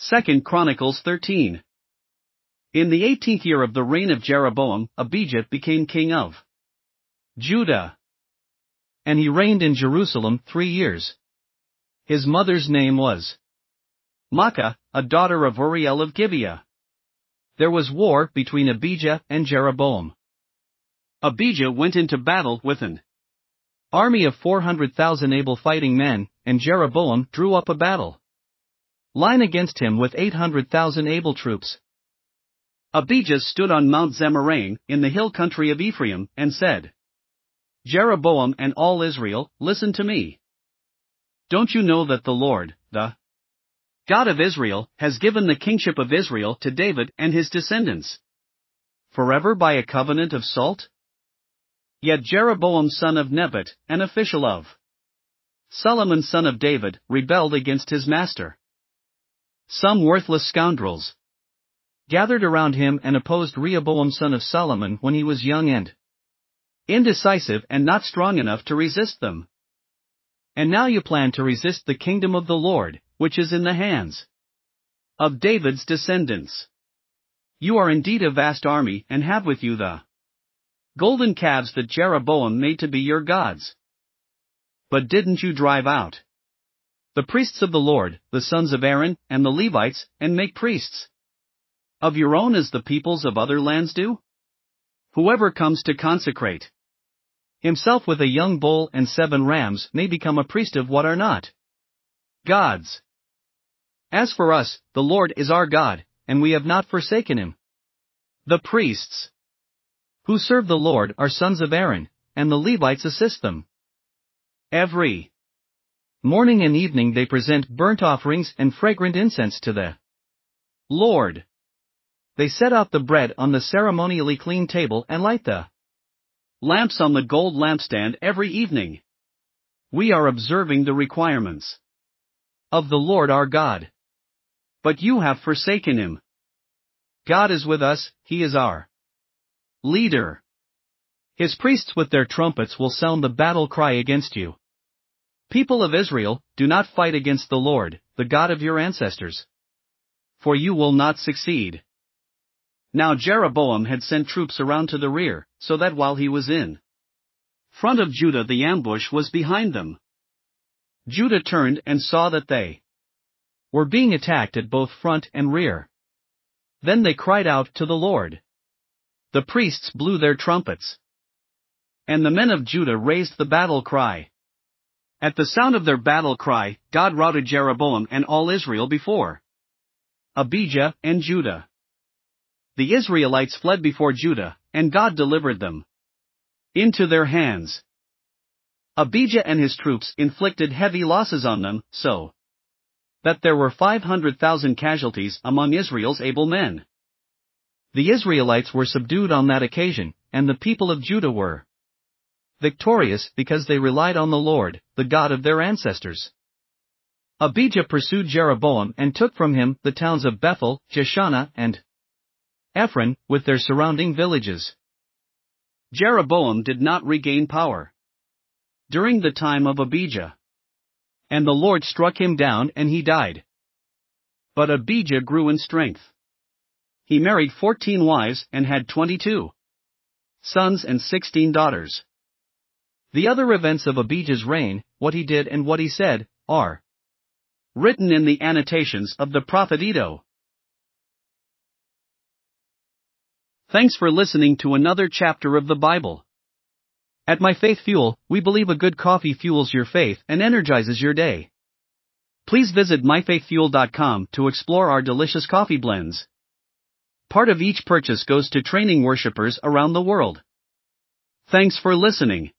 2 Chronicles 13. In the eighteenth year of the reign of Jeroboam, Abijah became king of Judah. And he reigned in Jerusalem three years. His mother's name was Maacah, a daughter of Uriel of Gibeah. There was war between Abijah and Jeroboam. Abijah went into battle with an army of 400,000 able fighting men, and Jeroboam drew up a battle line against him with 800,000 able troops. Abijah stood on Mount Zemaraim, in the hill country of Ephraim, and said, Jeroboam and all Israel, listen to me. Don't you know that the Lord, the God of Israel, has given the kingship of Israel to David and his descendants? Forever by a covenant of salt? Yet Jeroboam son of Nebat, an official of Solomon son of David, rebelled against his master. Some worthless scoundrels gathered around him and opposed Rehoboam son of Solomon when he was young and indecisive and not strong enough to resist them. And now you plan to resist the kingdom of the Lord, which is in the hands of David's descendants. You are indeed a vast army and have with you the golden calves that Jeroboam made to be your gods. But didn't you drive out the priests of the Lord, the sons of Aaron, and the Levites, and make priests of your own as the peoples of other lands do? Whoever comes to consecrate himself with a young bull and seven rams may become a priest of what are not gods. As for us, the Lord is our God, and we have not forsaken him. The priests who serve the Lord are sons of Aaron, and the Levites assist them. Every morning and evening they present burnt offerings and fragrant incense to the Lord. They set out the bread on the ceremonially clean table and light the lamps on the gold lampstand every evening. We are observing the requirements of the Lord our God. But you have forsaken him. God is with us, he is our leader. His priests with their trumpets will sound the battle cry against you. People of Israel, do not fight against the Lord, the God of your ancestors. For you will not succeed. Now Jeroboam had sent troops around to the rear, so that while he was in front of Judah the ambush was behind them. Judah turned and saw that they were being attacked at both front and rear. Then they cried out to the Lord. The priests blew their trumpets. And the men of Judah raised the battle cry. At the sound of their battle cry, God routed Jeroboam and all Israel before Abijah and Judah the Israelites fled before Judah, and God delivered them into their hands. Abijah and his troops inflicted heavy losses on them, so that there were 500,000 casualties among Israel's able men. The Israelites were subdued on that occasion, and the people of Judah were victorious because they relied on the Lord, the God of their ancestors. Abijah pursued Jeroboam and took from him the towns of Bethel, Jeshanah, and Ephron, with their surrounding villages. Jeroboam did not regain power during the time of Abijah. And the Lord struck him down and he died. But Abijah grew in strength. He married fourteen wives and had twenty-two sons and sixteen daughters. The other events of Abijah's reign, what he did and what he said, are written in the annotations of the prophet Iddo. Thanks for listening to another chapter of the Bible. At My Faith Fuel, we believe a good coffee fuels your faith and energizes your day. Please visit myfaithfuel.com to explore our delicious coffee blends. Part of each purchase goes to training worshippers around the world. Thanks for listening.